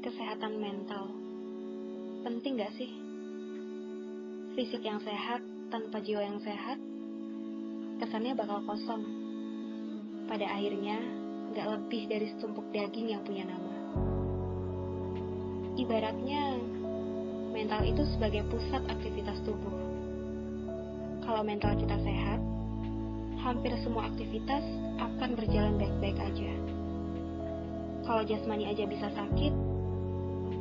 kesehatan mental. Penting gak sih? Fisik yang sehat tanpa jiwa yang sehat, kesannya bakal kosong. Pada akhirnya, gak lebih dari setumpuk daging yang punya nama. Ibaratnya, mental itu sebagai pusat aktivitas tubuh. Kalau mental kita sehat, hampir semua aktivitas akan berjalan baik-baik aja. Kalau jasmani aja bisa sakit,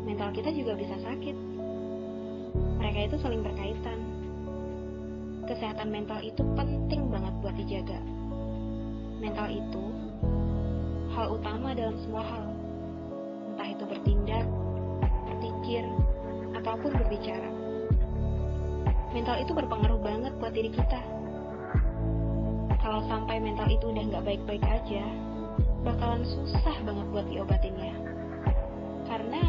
mental kita juga bisa sakit. Mereka itu saling berkaitan. Kesehatan mental itu penting banget buat dijaga. Mental itu hal utama dalam semua hal. Entah itu bertindak, berpikir, ataupun berbicara. Mental itu berpengaruh banget buat diri kita. Kalau sampai mental itu udah nggak baik-baik aja, bakalan susah banget buat diobatinnya. Karena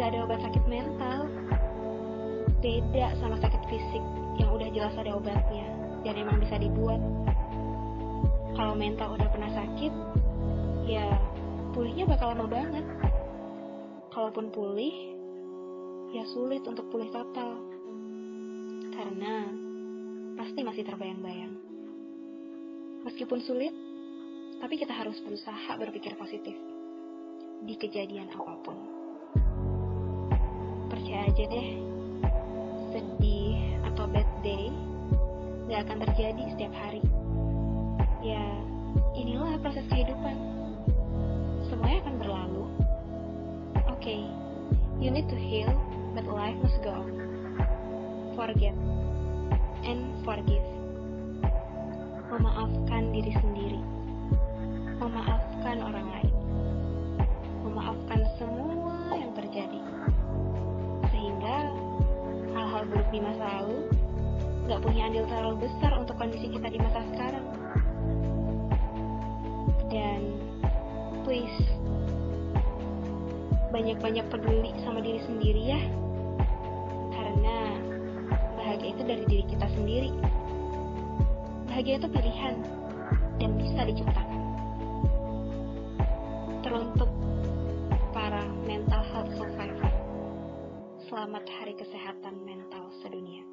nggak ada obat sakit mental. Beda sama sakit fisik yang udah jelas ada obatnya dan emang bisa dibuat. Kalau mental udah pernah sakit, ya pulihnya bakal lama banget. Kalaupun pulih, ya sulit untuk pulih total. Karena pasti masih terbayang-bayang. Meskipun sulit, tapi kita harus berusaha berpikir positif di kejadian apa pun. Aja deh, sedih atau bad day gak akan terjadi setiap hari. Ya, inilah proses kehidupan. Semuanya akan berlalu. Oke, okay, you need to heal, but life must go on. Forget and forgive. Memaafkan diri sendiri memaafkan orang lain, di masa lalu gak punya andil terlalu besar untuk kondisi kita di masa sekarang. Dan please, banyak-banyak peduli sama diri sendiri ya, karena bahagia itu dari diri kita sendiri. Bahagia itu pilihan dan bisa diciptakan teruntuk Selamat Hari Kesehatan Mental Sedunia.